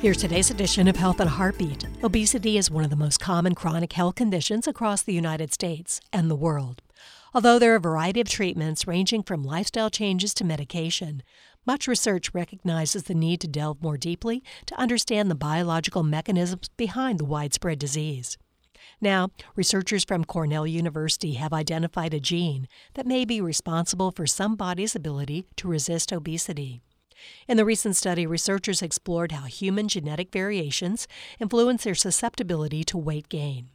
Here's today's edition of Health in a Heartbeat. Obesity is one of the most common chronic health conditions across the United States and the world. Although there are a variety of treatments ranging from lifestyle changes to medication, much research recognizes the need to delve more deeply to understand the biological mechanisms behind the widespread disease. Now, researchers from Cornell University have identified a gene that may be responsible for some bodies' ability to resist obesity. In the recent study, researchers explored how human genetic variations influence their susceptibility to weight gain.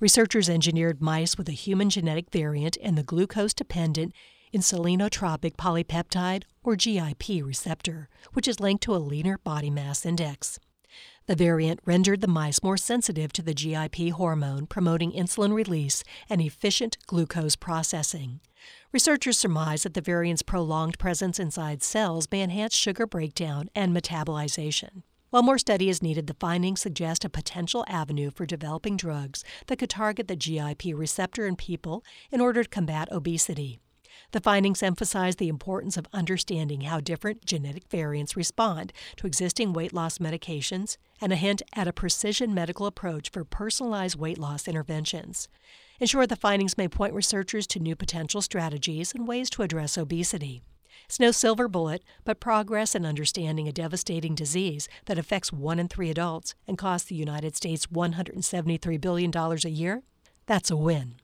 Researchers engineered mice with a human genetic variant in the glucose dependent insulinotropic polypeptide, or GIP, receptor, which is linked to a leaner body mass index. The variant rendered the mice more sensitive to the GIP hormone, promoting insulin release and efficient glucose processing. Researchers surmise that the variant's prolonged presence inside cells may enhance sugar breakdown and metabolization. While more study is needed, the findings suggest a potential avenue for developing drugs that could target the GIP receptor in people in order to combat obesity. The findings emphasize the importance of understanding how different genetic variants respond to existing weight loss medications and a hint at a precision medical approach for personalized weight loss interventions. In short, the findings may point researchers to new potential strategies and ways to address obesity. It's no silver bullet, but progress in understanding a devastating disease that affects one in three adults and costs the United States $173 billion a year. That's a win.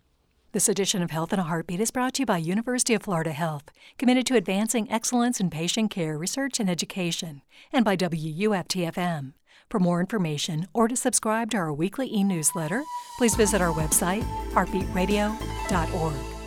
This edition of Health in a Heartbeat is brought to you by University of Florida Health, committed to advancing excellence in patient care, research, and education, and by WUFTFM. For more information or to subscribe to our weekly e newsletter, please visit our website, heartbeatradio.org.